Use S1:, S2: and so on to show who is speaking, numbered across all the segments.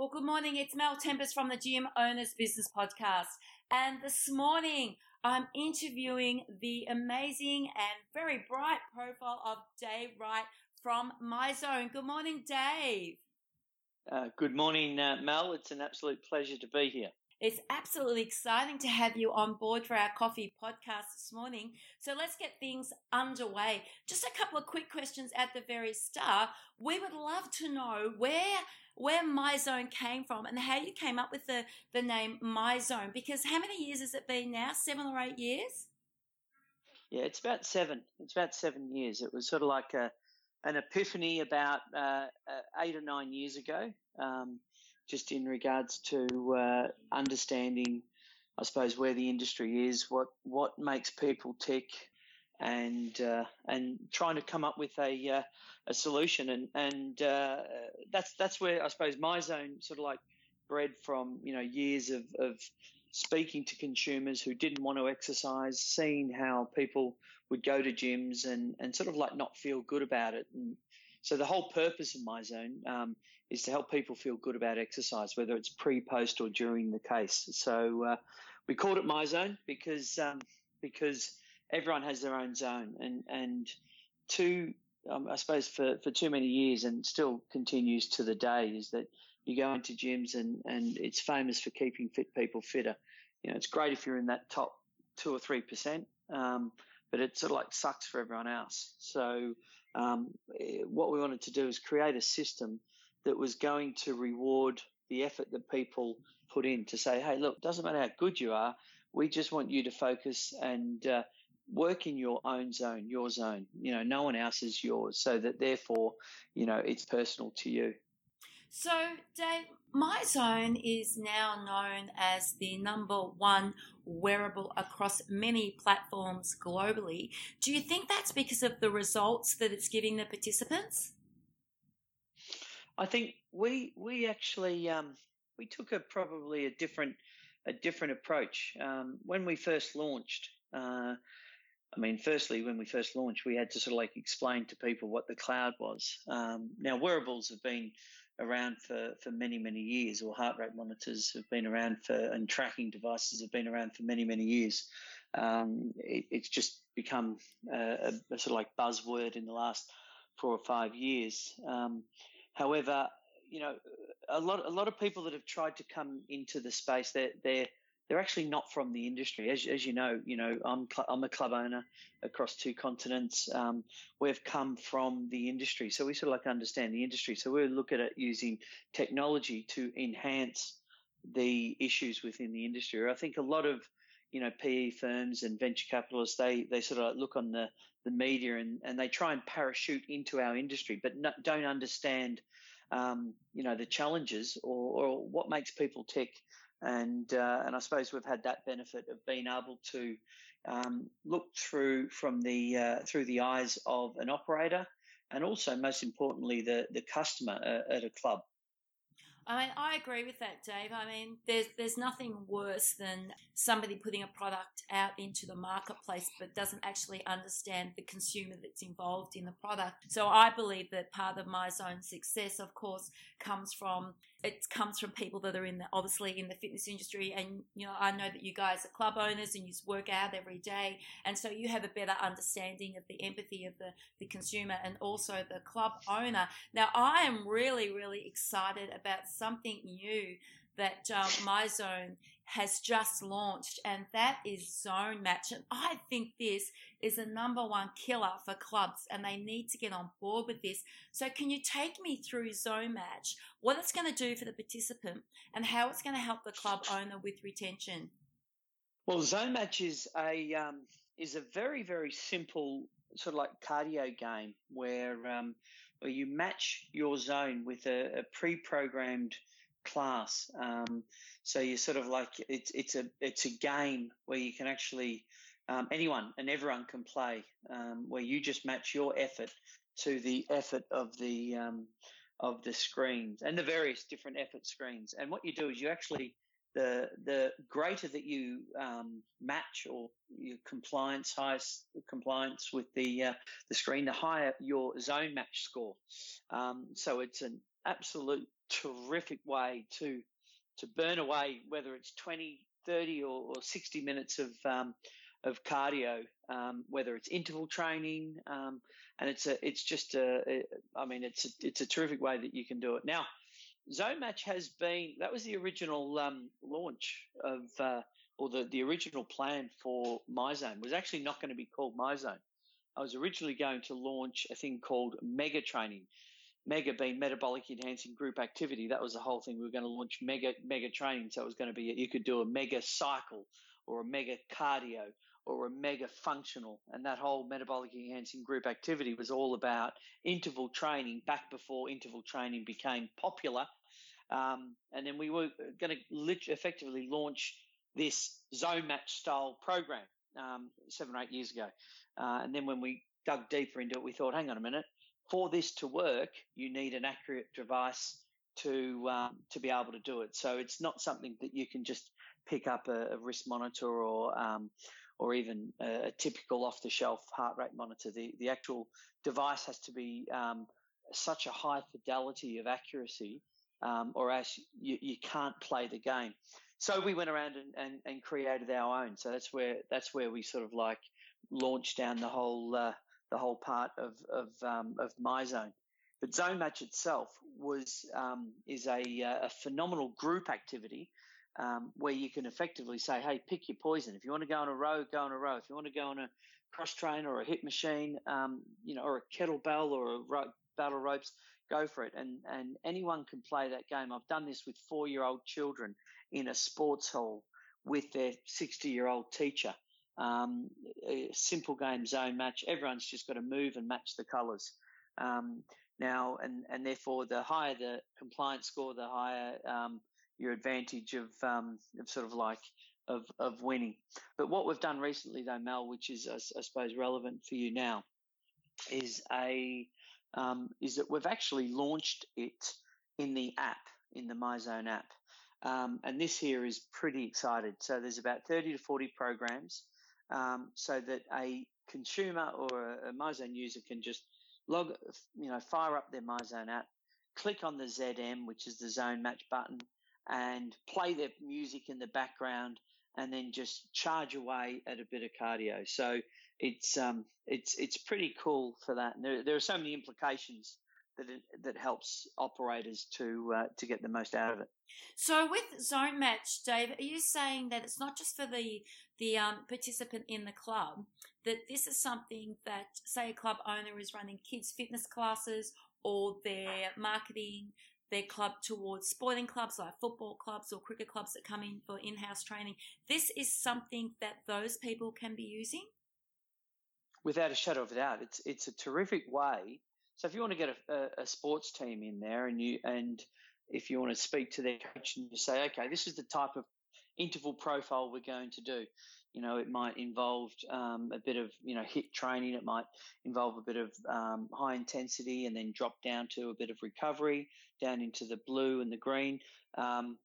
S1: Well, good morning. It's Mel Tempest from the Gym Owners Business Podcast. And this morning, I'm interviewing the amazing and very bright profile of Dave Wright from My Zone. Good morning, Dave.
S2: Uh, good morning, uh, Mel. It's an absolute pleasure to be here.
S1: It's absolutely exciting to have you on board for our coffee podcast this morning. So let's get things underway. Just a couple of quick questions at the very start. We would love to know where where my zone came from and how you came up with the, the name my zone Because how many years has it been now? Seven or eight years?
S2: Yeah, it's about seven. It's about seven years. It was sort of like a an epiphany about uh, uh eight or nine years ago. Um, just in regards to uh, understanding, I suppose, where the industry is, what what makes people tick, and uh, and trying to come up with a uh, a solution, and and uh, that's that's where I suppose MyZone sort of like bred from you know years of, of speaking to consumers who didn't want to exercise, seeing how people would go to gyms and and sort of like not feel good about it, and so the whole purpose of MyZone um, is to help people feel good about exercise, whether it's pre, post, or during the case. So uh, we called it MyZone because um, because everyone has their own zone, and and too, um, I suppose for for too many years, and still continues to the day, is that you go into gyms and and it's famous for keeping fit people fitter. You know, it's great if you're in that top two or three percent. Um, but it sort of like sucks for everyone else. So um, what we wanted to do is create a system that was going to reward the effort that people put in to say, hey, look, doesn't matter how good you are, we just want you to focus and uh, work in your own zone, your zone. You know, no one else is yours, so that therefore, you know, it's personal to you.
S1: So, Dave, my zone is now known as the number one wearable across many platforms globally. Do you think that's because of the results that it's giving the participants?
S2: I think we we actually um, we took a probably a different a different approach um, when we first launched. Uh, I mean, firstly, when we first launched, we had to sort of like explain to people what the cloud was. Um, now, wearables have been around for, for many, many years, or heart rate monitors have been around for, and tracking devices have been around for many, many years. Um, it, it's just become a, a, sort of like buzzword in the last four or five years. Um, however, you know, a lot, a lot of people that have tried to come into the space, they're, they're they're actually not from the industry. As, as you know, you know, I'm, I'm a club owner across two continents. Um, we've come from the industry. So we sort of like understand the industry. So we look at it using technology to enhance the issues within the industry. I think a lot of, you know, PE firms and venture capitalists, they, they sort of look on the, the media and, and they try and parachute into our industry, but not, don't understand, um, you know, the challenges or, or what makes people tick and uh, and I suppose we've had that benefit of being able to um, look through from the uh, through the eyes of an operator, and also most importantly the the customer uh, at a club.
S1: I mean, I agree with that, Dave. I mean, there's there's nothing worse than somebody putting a product out into the marketplace but doesn't actually understand the consumer that's involved in the product. So I believe that part of MyZone success, of course, comes from it comes from people that are in the obviously in the fitness industry, and you know I know that you guys are club owners and you work out every day, and so you have a better understanding of the empathy of the the consumer and also the club owner. Now I am really really excited about something new that um, MyZone has just launched, and that is Zone Match. And I think this is the number one killer for clubs, and they need to get on board with this. So, can you take me through Zone Match, what it's going to do for the participant, and how it's going to help the club owner with retention?
S2: Well, Zone Match is a um, is a very very simple sort of like cardio game where um, where you match your zone with a, a pre-programmed class. Um, so you're sort of like it's it's a it's a game where you can actually um, anyone and everyone can play, um, where you just match your effort to the effort of the um, of the screens and the various different effort screens. And what you do is you actually the the greater that you um, match or your compliance highest compliance with the uh, the screen, the higher your zone match score. Um, so it's an absolute terrific way to to burn away whether it's 20, 30 or, or 60 minutes of um, of cardio, um, whether it's interval training, um, and it's a it's just I mean it's a, it's a terrific way that you can do it. Now, Zone Match has been that was the original um, launch of uh, or the the original plan for MyZone was actually not going to be called MyZone. I was originally going to launch a thing called Mega Training. Mega being metabolic enhancing group activity. That was the whole thing. We were going to launch mega mega training. So it was going to be you could do a mega cycle or a mega cardio or a mega functional. And that whole metabolic enhancing group activity was all about interval training back before interval training became popular. Um, and then we were going to effectively launch this zone match style program um, seven or eight years ago. Uh, and then when we dug deeper into it, we thought, hang on a minute, for this to work, you need an accurate device to um, to be able to do it. So it's not something that you can just pick up a, a wrist monitor or um, or even a, a typical off the shelf heart rate monitor. The the actual device has to be um, such a high fidelity of accuracy, um, or else you, you can't play the game. So we went around and, and, and created our own. So that's where that's where we sort of like launched down the whole uh, the whole part of of um, of MyZone. But Zone Match itself was um, is a, uh, a phenomenal group activity um, where you can effectively say, "Hey, pick your poison. If you want to go on a row, go on a row. If you want to go on a cross train or a hip machine, um, you know, or a kettlebell or a ro- battle ropes, go for it." And and anyone can play that game. I've done this with four year old children in a sports hall with their sixty year old teacher um, simple game zone match. Everyone's just got to move and match the colours. Um, now, and, and therefore, the higher the compliance score, the higher um, your advantage of, um, of sort of like of, of winning. But what we've done recently, though, Mel, which is I, I suppose relevant for you now, is a um, is that we've actually launched it in the app, in the MyZone app. Um, and this here is pretty excited. So there's about 30 to 40 programs um, so that a consumer or a, a MyZone user can just log, you know, fire up their MyZone app, click on the ZM, which is the zone match button, and play their music in the background, and then just charge away at a bit of cardio. So it's um, it's it's pretty cool for that. And there, there are so many implications that it, that helps operators to uh, to get the most out of it.
S1: So with Zone Match, Dave, are you saying that it's not just for the the um, participant in the club that this is something that, say, a club owner is running kids fitness classes or they're marketing their club towards sporting clubs like football clubs or cricket clubs that come in for in-house training. This is something that those people can be using.
S2: Without a shadow of a doubt, it's it's a terrific way so if you want to get a, a, a sports team in there and you and if you want to speak to their coach and you say, okay, this is the type of interval profile we're going to do. You know, it might involve um, a bit of you know HIIT training. It might involve a bit of um, high intensity and then drop down to a bit of recovery, down into the blue and the green, um,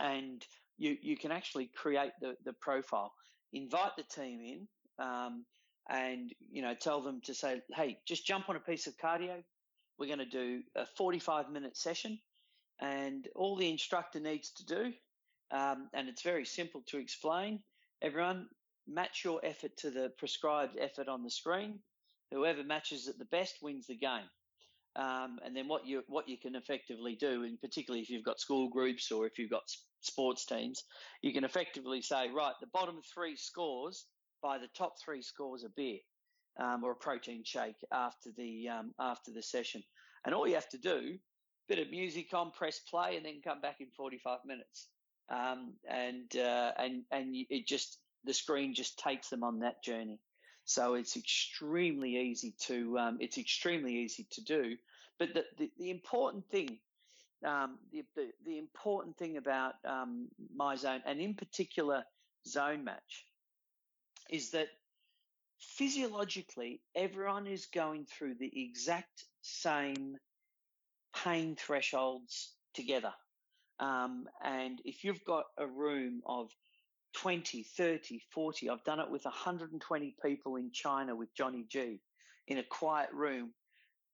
S2: and you you can actually create the the profile. Invite the team in. Um, and you know tell them to say, hey, just jump on a piece of cardio. We're going to do a 45 minute session, and all the instructor needs to do, um, and it's very simple to explain. Everyone, match your effort to the prescribed effort on the screen. Whoever matches it the best wins the game. Um, and then what you what you can effectively do, and particularly if you've got school groups or if you've got sports teams, you can effectively say, right, the bottom three scores by the top three scores a beer um, or a protein shake after the um, after the session. And all you have to do, bit of music on, press play, and then come back in 45 minutes. Um, and uh, and and it just the screen just takes them on that journey. So it's extremely easy to um, it's extremely easy to do. But the the, the important thing. Um, the, the, the important thing about um, MyZone and in particular zone match is that physiologically, everyone is going through the exact same pain thresholds together. Um, and if you've got a room of 20, 30, 40, I've done it with 120 people in China with Johnny G in a quiet room.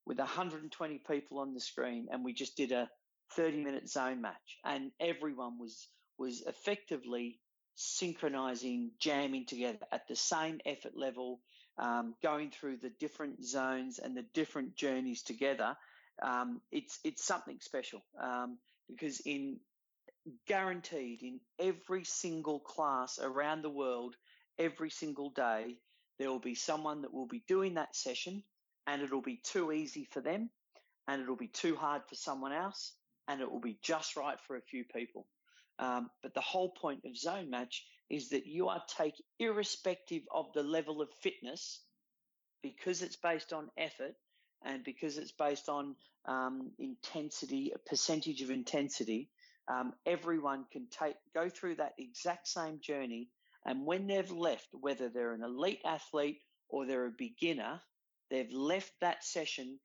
S2: with 120 people on the screen, and we just did a 30 minute zone match, and everyone was was effectively synchronizing, jamming together at the same effort level, um, going through the different zones and the different journeys together. Um, it's it's something special um, because in guaranteed in every single class around the world, every single day, there will be someone that will be doing that session and it'll be too easy for them and it'll be too hard for someone else and it will be just right for a few people. Um, but the whole point of zone match is that you are take irrespective of the level of fitness because it's based on effort and because it's based on um, intensity, a percentage of intensity, um, everyone can take go through that exact same journey. And when they've left, whether they're an elite athlete or they're a beginner, they've left that session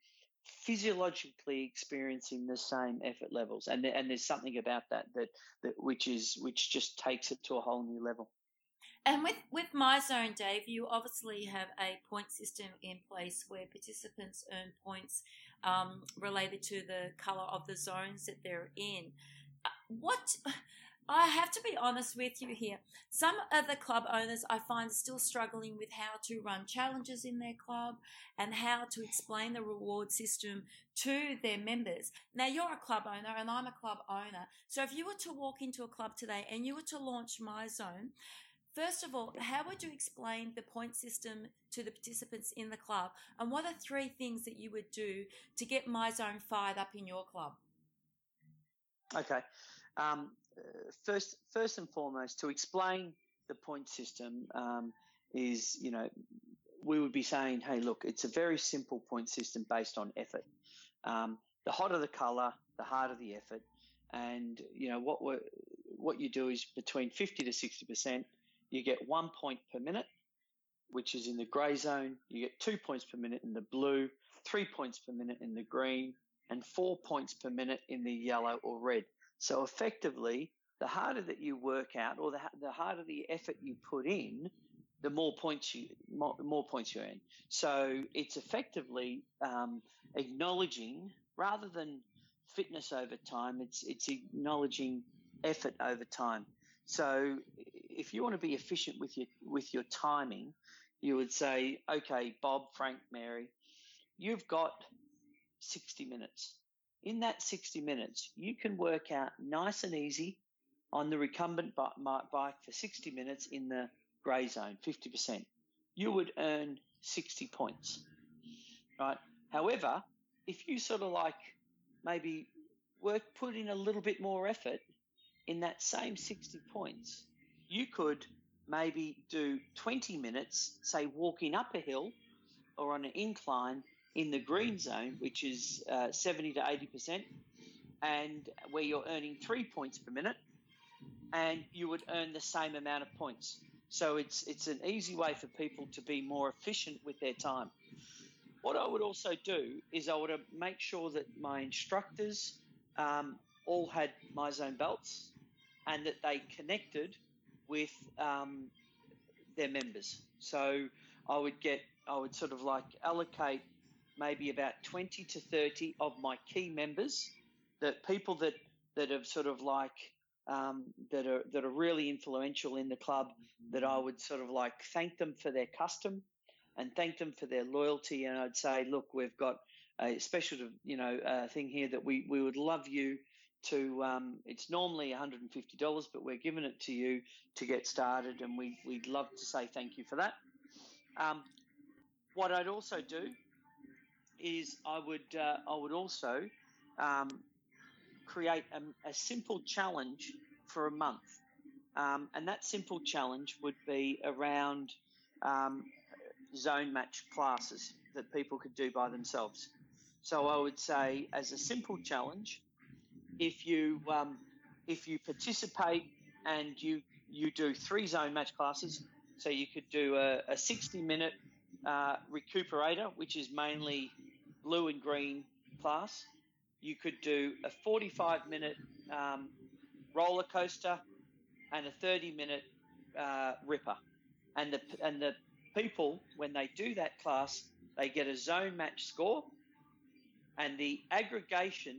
S2: physiologically experiencing the same effort levels. And and there's something about that that, that which is which just takes it to a whole new level.
S1: And with, with MyZone, Dave, you obviously have a point system in place where participants earn points um, related to the colour of the zones that they're in. Uh, what I have to be honest with you here. Some of the club owners I find still struggling with how to run challenges in their club and how to explain the reward system to their members. Now, you're a club owner and I'm a club owner. So, if you were to walk into a club today and you were to launch MyZone, First of all, how would you explain the point system to the participants in the club? And what are three things that you would do to get MyZone fired up in your club?
S2: Okay. Um, first, first and foremost, to explain the point system um, is, you know, we would be saying, hey, look, it's a very simple point system based on effort. Um, the hotter the color, the harder the effort, and you know what we what you do is between 50 to 60 percent, you get one point per minute, which is in the grey zone. You get two points per minute in the blue, three points per minute in the green, and four points per minute in the yellow or red. So effectively, the harder that you work out, or the, the harder the effort you put in, the more points you more, more points you earn. So it's effectively um, acknowledging rather than fitness over time. It's it's acknowledging effort over time. So if you want to be efficient with your with your timing, you would say, okay, Bob, Frank, Mary, you've got 60 minutes in that 60 minutes, you can work out nice and easy on the recumbent bike for 60 minutes in the grey zone, 50%. You would earn 60 points, right? However, if you sort of like maybe work, put in a little bit more effort in that same 60 points, you could maybe do 20 minutes, say walking up a hill or on an incline in the green zone, which is uh, 70 to 80%, and where you're earning three points per minute, and you would earn the same amount of points. So it's it's an easy way for people to be more efficient with their time. What I would also do is I would make sure that my instructors um, all had my zone belts and that they connected with um, their members. So I would get I would sort of like allocate maybe about 20 to 30 of my key members, that people that, that have sort of like, um, that are, that are really influential in the club, that I would sort of like thank them for their custom and thank them for their loyalty. And I'd say, look, we've got a special, you know, uh, thing here that we, we would love you to um, it's normally $150 but we're giving it to you to get started and we, we'd love to say thank you for that um, what i'd also do is I would uh, I would also um, create a, a, simple challenge for a month, um, and that simple challenge would be around um, zone match classes that people could do by themselves. So I would say, as a simple challenge, if you um, if you participate and you you do three zone match classes, so you could do a, a 60 minute uh, recuperator, which is mainly blue and green class. You could do a 45 minute um, roller coaster and a 30 minute uh, ripper. And the, and the people, when they do that class, they get a zone match score and the aggregation,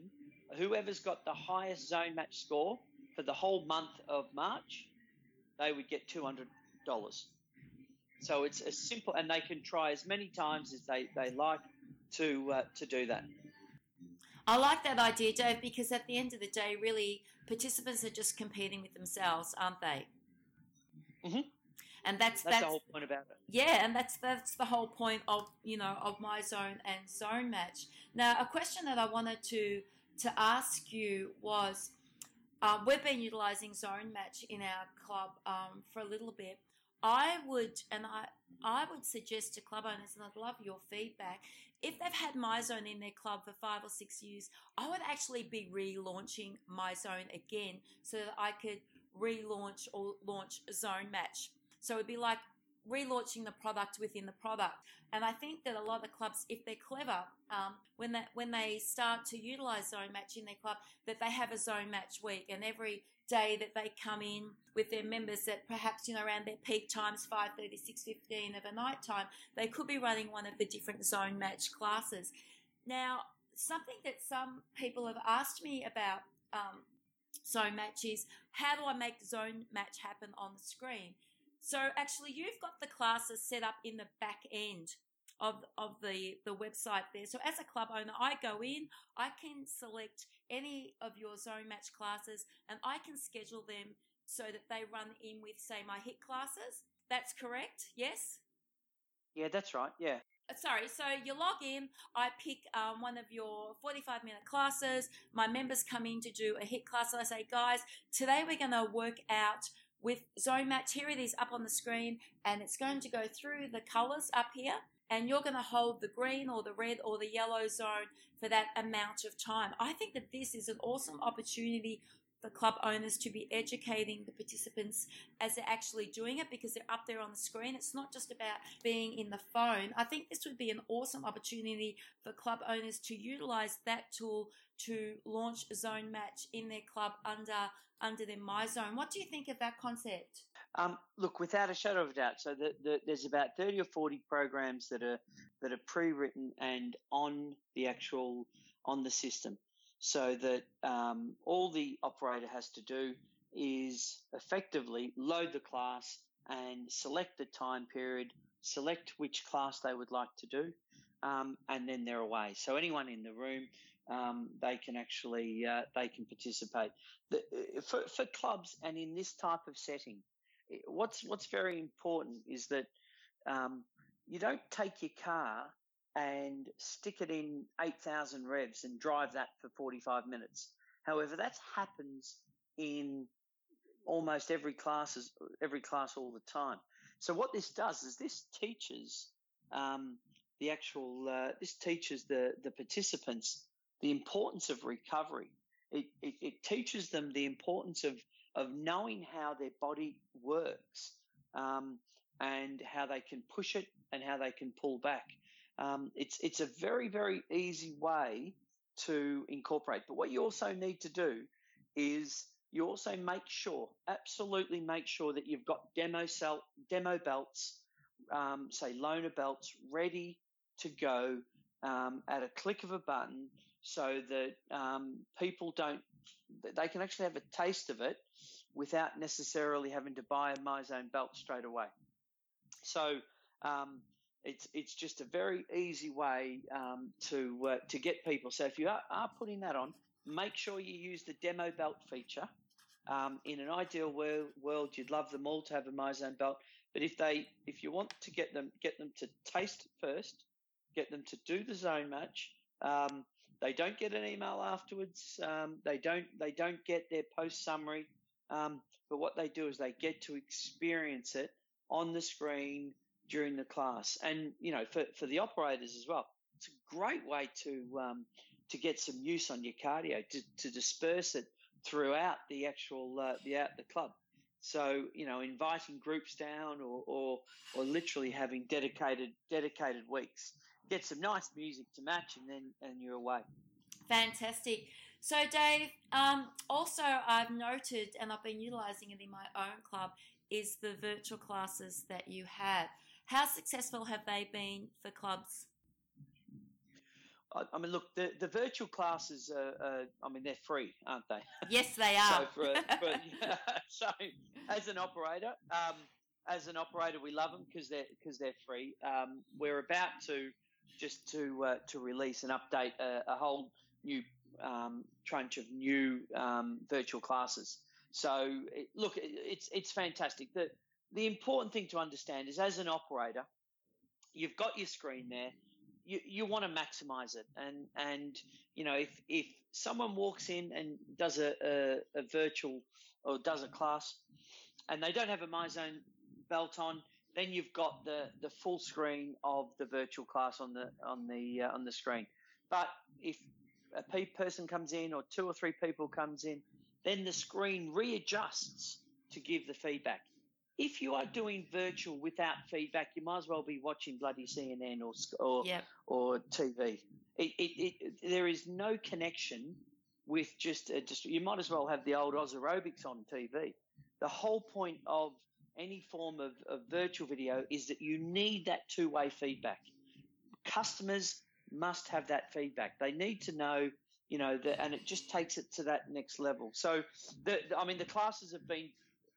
S2: whoever's got the highest zone match score for the whole month of March, they would get two hundred dollars. So it's as simple, and they can try as many times as they, they like to uh, to do that.
S1: I like that idea, Dave, because at the end of the day, really, participants are just competing with themselves, aren't they?
S2: Mm-hmm.
S1: And that's,
S2: that's,
S1: that's
S2: the whole point about it.
S1: Yeah, and that's that's the whole point of you know of my zone and zone match. Now, a question that I wanted to to ask you was, uh, we've been utilising zone match in our club um, for a little bit. I would, and I, I would suggest to club owners, and I'd love your feedback. If they've had My Zone in their club for five or six years, I would actually be relaunching My Zone again so that I could relaunch or launch zone match. So it'd be like relaunching the product within the product. And I think that a lot of the clubs, if they're clever, um, when that when they start to utilize zone match in their club, that they have a zone match week, and every day that they come in with their members that perhaps you know around their peak times 5.30 6.15 of a night time they could be running one of the different zone match classes now something that some people have asked me about um, zone match is how do i make zone match happen on the screen so actually you've got the classes set up in the back end of, of the, the website there. So as a club owner, I go in, I can select any of your zone match classes and I can schedule them so that they run in with, say, my HIT classes. That's correct, yes?
S2: Yeah, that's right, yeah.
S1: Uh, sorry, so you log in, I pick um, one of your 45 minute classes, my members come in to do a HIT class, and I say, guys, today we're going to work out with zone match. Here it is up on the screen, and it's going to go through the colors up here and you're going to hold the green or the red or the yellow zone for that amount of time. I think that this is an awesome opportunity for club owners to be educating the participants as they're actually doing it because they're up there on the screen. It's not just about being in the phone. I think this would be an awesome opportunity for club owners to utilize that tool to launch a zone match in their club under under their my zone. What do you think of that concept?
S2: Um, look, without a shadow of a doubt, so the, the, there's about thirty or forty programs that are that are pre-written and on the actual on the system, so that um, all the operator has to do is effectively load the class and select the time period, select which class they would like to do, um, and then they're away. So anyone in the room, um, they can actually uh, they can participate. The, uh, for, for clubs and in this type of setting, what's what's very important is that um, you don't take your car and stick it in 8,000 revs and drive that for 45 minutes. However, that happens in almost every classes every class all the time. So what this does is this teaches um, the actual uh, this teaches the the participants the importance of recovery. It, it, it teaches them the importance of of knowing how their body works um, and how they can push it and how they can pull back. Um, it's it's a very very easy way to incorporate. But what you also need to do is you also make sure, absolutely make sure that you've got demo cell, demo belts, um, say loaner belts, ready to go um, at a click of a button, so that um, people don't they can actually have a taste of it without necessarily having to buy a MyZone belt straight away. So um, it's it's just a very easy way um, to uh, to get people. So if you are, are, putting that on, make sure you use the demo belt feature. Um, in an ideal world, world, you'd love them all to have a MyZone belt, but if they if you want to get them get them to taste first, get them to do the zone match. Um, they don't get an email afterwards. Um, they don't they don't get their post summary. Um, but what they do is they get to experience it on the screen during the class, and you know for for the operators as well. It's a great way to um, to get some use on your cardio to, to disperse it throughout the actual uh, the out the club. So you know, inviting groups down, or, or or literally having dedicated dedicated weeks get some nice music to match, and then and you're away.
S1: Fantastic. So, Dave, um, also I've noted, and I've been utilising it in my own club, is the virtual classes that you have. How successful have they been for clubs?
S2: I, I mean, look, the, the virtual classes are, I mean, they're free, aren't they?
S1: Yes, they are.
S2: so, for, for, yeah, so as an operator, um, as an operator, we love them because they're because they're free. Um, we're about to just to uh, to release and update a, a whole new um, tranche of new um, virtual classes. So it, look, it, it's it's fantastic. The the important thing to understand is as an operator, you've got your screen there. You, you want to maximize it, and and you know if if someone walks in and does a, a, a virtual or does a class, and they don't have a MyZone belt on, then you've got the, the full screen of the virtual class on the on the uh, on the screen. But if a person comes in or two or three people comes in, then the screen readjusts to give the feedback. If you are doing virtual without feedback, you might as well be watching bloody CNN or or,
S1: yep.
S2: or TV. It, it, it, there is no connection with just, a, just you might as well have the old Oz aerobics on TV. The whole point of any form of, of virtual video is that you need that two way feedback. Customers must have that feedback. They need to know, you know, that, and it just takes it to that next level. So, the, I mean, the classes have been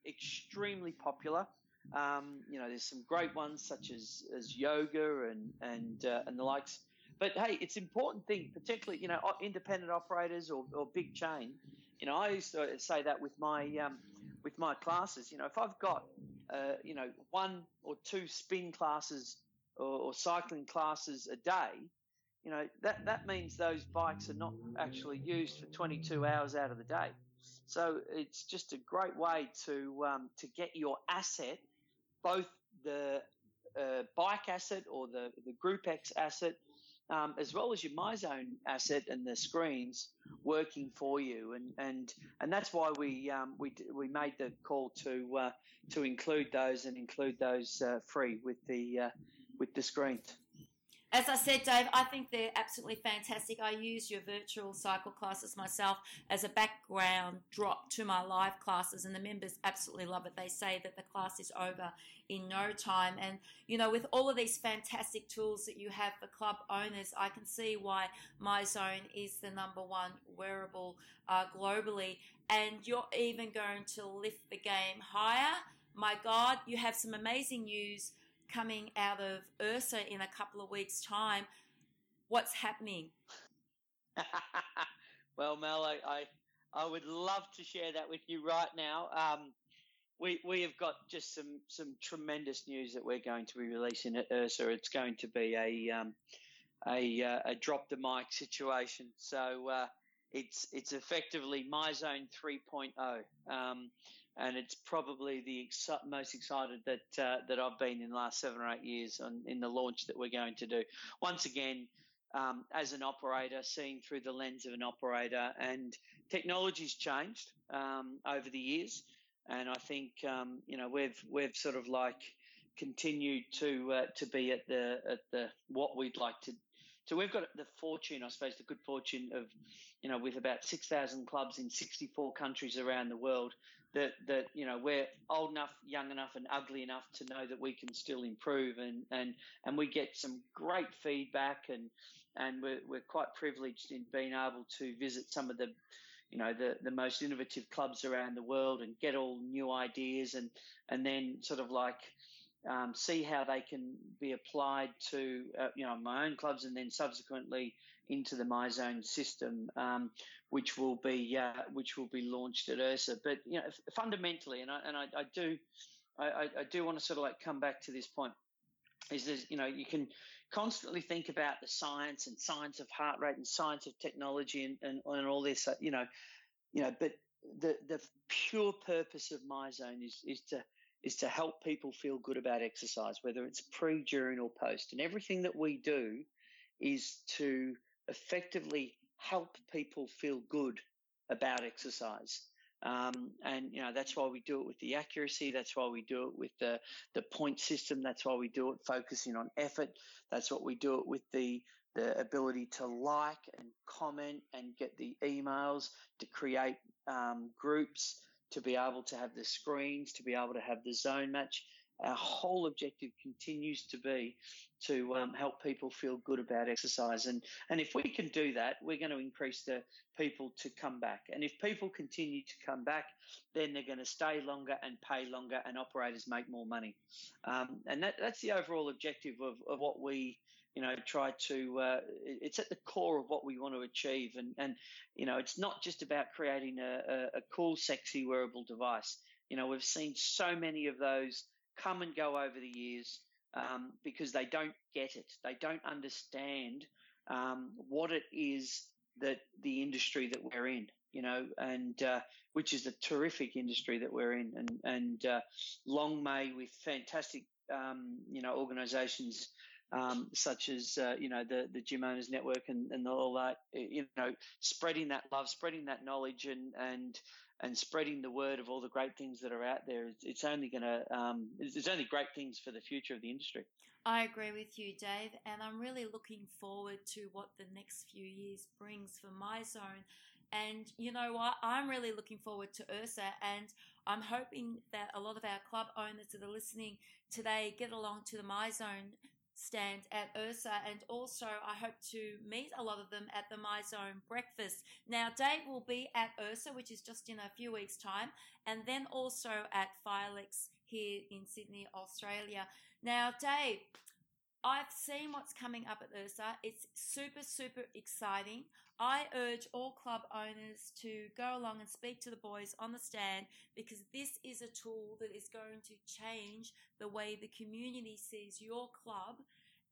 S2: extremely popular. Um, you know, there's some great ones such as, as yoga and and uh, and the likes. But hey, it's important thing, particularly you know, independent operators or, or big chain. You know, I used to say that with my um, with my classes. You know, if I've got uh, you know one or two spin classes or, or, cycling classes a day, you know that that means those bikes are not actually used for 22 hours out of the day. So it's just a great way to um, to get your asset, both the uh, bike asset or the the Group X asset um, as well as your MyZone asset and the screens working for you. And and and that's why we um, we we made the call to uh, to include those and include those uh, free with the uh, with the screens.
S1: As I said, Dave, I think they're absolutely fantastic. I use your virtual cycle classes myself as a background drop to my live classes, and the members absolutely love it. They say that the class is over in no time. And, you know, with all of these fantastic tools that you have for club owners, I can see why MyZone is the number one wearable uh, globally. And you're even going to lift the game higher. My God, you have some amazing news coming out of IHRSA in a couple of weeks' time. What's happening?
S2: well, Mel, I, I, I would love to share that with you right now. Um, we we have got just some some tremendous news that we're going to be releasing at IHRSA. It's going to be a um, a, uh, a drop the mic situation. So uh, it's it's effectively my zone 3.0. Um, and it's probably the most excited that uh, that I've been in the last seven or eight years on, in the launch that we're going to do. Once again, um, as an operator, seeing through the lens of an operator, and technology's changed um, over the years, and I think um, you know we've we've sort of like continued to uh, to be at the at the what we'd like to so we've got the fortune, I suppose, the good fortune of, you know, with about 6,000 clubs in 64 countries around the world, that, that, you know, we're old enough, young enough and ugly enough to know that we can still improve and, and, and we get some great feedback and, and we're, we're quite privileged in being able to visit some of the, you know, the, the most innovative clubs around the world and get all new ideas and, and then sort of like, um, see how they can be applied to uh, you know my own clubs and then subsequently into the MyZone system, um, which will be uh, which will be launched at IHRSA. But you know, fundamentally, and I and I, I do I, I, do want to sort of like come back to this point. Is there's you know you can constantly think about the science and science of heart rate and science of technology and, and, and all this uh, you know you know but the the pure purpose of MyZone is is to is to help people feel good about exercise, whether it's pre, during, or post. And everything that we do is to effectively help people feel good about exercise. Um, and you know that's why we do it with the accuracy. That's why we do it with the the point system. That's why we do it focusing on effort. That's what we do it with the the ability to like and comment and get the emails to create um, groups to be able to have the screens, to be able to have the zone match. our whole objective continues to be to um, help people feel good about exercise. And, and if we can do that, we're going to increase the people to come back. And if people continue to come back, then they're going to stay longer and pay longer and operators make more money. Um, and that, that's the overall objective of, of what we you know, try to, uh, it's at the core of what we want to achieve. And, and you know, it's not just about creating a, a, cool, sexy wearable device. You know, we've seen so many of those come and go over the years um, because they don't get it. They don't understand um, what it is that the industry that we're in, you know, and uh, which is a terrific industry that we're in, and and uh, long may with fantastic, um, you know, organisations um, such as uh, you know the the gym owners network and, and all that you know spreading that love spreading that knowledge and and and spreading the word of all the great things that are out there it's only going to um, it's only great things for the future of the industry
S1: I agree with you, Dave, and I'm really looking forward to what the next few years brings for my zone. And you know what? I'm really looking forward to IHRSA, and I'm hoping that a lot of our club owners that are listening today get along to the MyZone stand at IHRSA, and also I hope to meet a lot of them at the MyZone breakfast. Now, Dave will be at IHRSA, which is just in a few weeks' time, and then also at Filex here in Sydney, Australia. Now, Dave, I've seen what's coming up at IHRSA. It's super, super exciting. I urge all club owners to go along and speak to the boys on the stand because this is a tool that is going to change the way the community sees your club.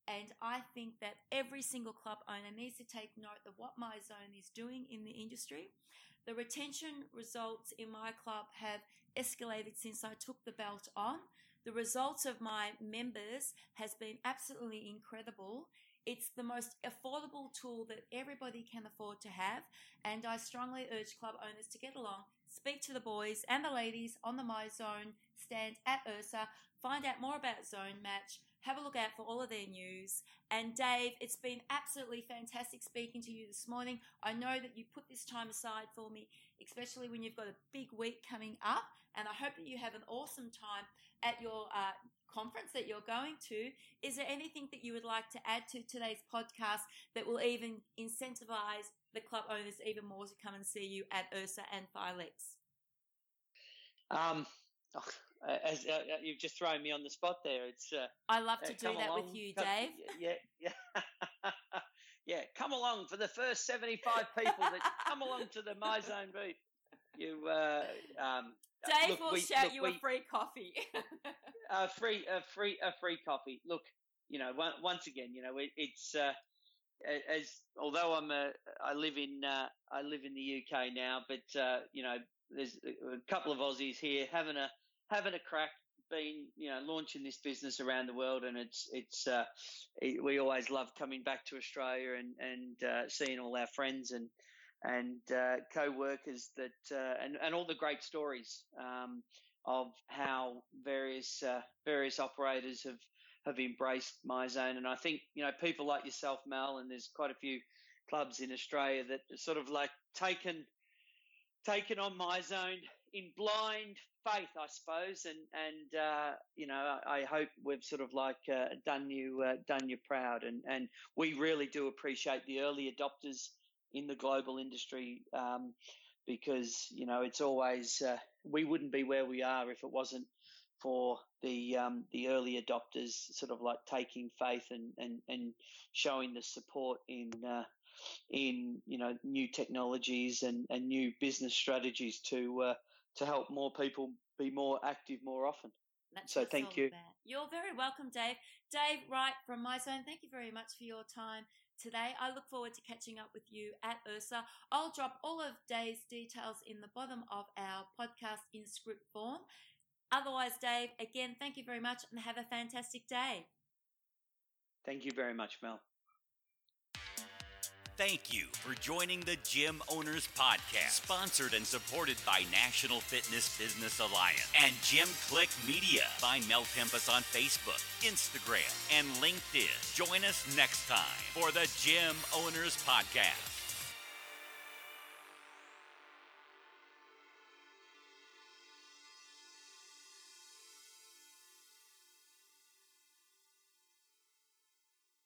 S1: And I think that every single club owner needs to take note of what My Zone is doing in the industry. The retention results in my club have escalated since I took the belt on. The results of my members has been absolutely incredible. It's the most affordable tool that everybody can afford to have, and I strongly urge club owners to get along, speak to the boys and the ladies on the MyZone stand at IHRSA, find out more about Zone Match, have a look out for all of their news. And Dave, it's been absolutely fantastic speaking to you this morning. I know that you put this time aside for me, especially when you've got a big week coming up, and I hope that you have an awesome time at your uh, conference that you're going to. Is there anything that you would like to add to today's podcast that will even incentivize the club owners even more to come and see you at IHRSA and Filex?
S2: Um, oh, as uh, uh, you've just thrown me on the spot there, it's. Uh,
S1: I love to do that along, with you,
S2: come,
S1: Dave.
S2: Yeah, yeah, yeah. Come along for the first seventy-five people that come along to the My Zone booth. You, uh, um,
S1: Dave look, will we, shout look, you we, a free coffee.
S2: a free, a free, a free coffee. Look, you know, once again, you know, it, it's uh, as although I'm a, I live in, uh, I live in the UK now, but uh, you know, there's a couple of Aussies here having a having a crack, been you know launching this business around the world, and it's it's uh, it, we always love coming back to Australia and and uh, seeing all our friends and and uh, co-workers that uh, and and all the great stories um, of how various uh, various operators have have embraced MyZone, and I think you know people like yourself, Mel, and there's quite a few clubs in Australia that sort of like taken taken on MyZone in blind faith, I suppose, and and uh, you know I hope we've sort of like uh, done you uh, done you proud, and and we really do appreciate the early adopters in the global industry um, because you know it's always uh, we wouldn't be where we are if it wasn't for the um, the early adopters sort of like taking faith and and, and showing the support in uh, in you know new technologies and, and new business strategies to uh, to help more people be more active more often.
S1: That's
S2: so thank you.
S1: About. You're very welcome, Dave. Dave Wright from MyZone, thank you very much for your time today. I look forward to catching up with you at IHRSA. I'll drop all of Dave's details in the bottom of our podcast in script form. Otherwise, Dave, again, thank you very much and have a fantastic day.
S2: Thank you very much, Mel.
S3: Thank you for joining the Gym Owners Podcast, sponsored and supported by National Fitness Business Alliance and Gym Click Media. Find Mel Tempest on Facebook, Instagram, and LinkedIn. Join us next time for the Gym Owners Podcast.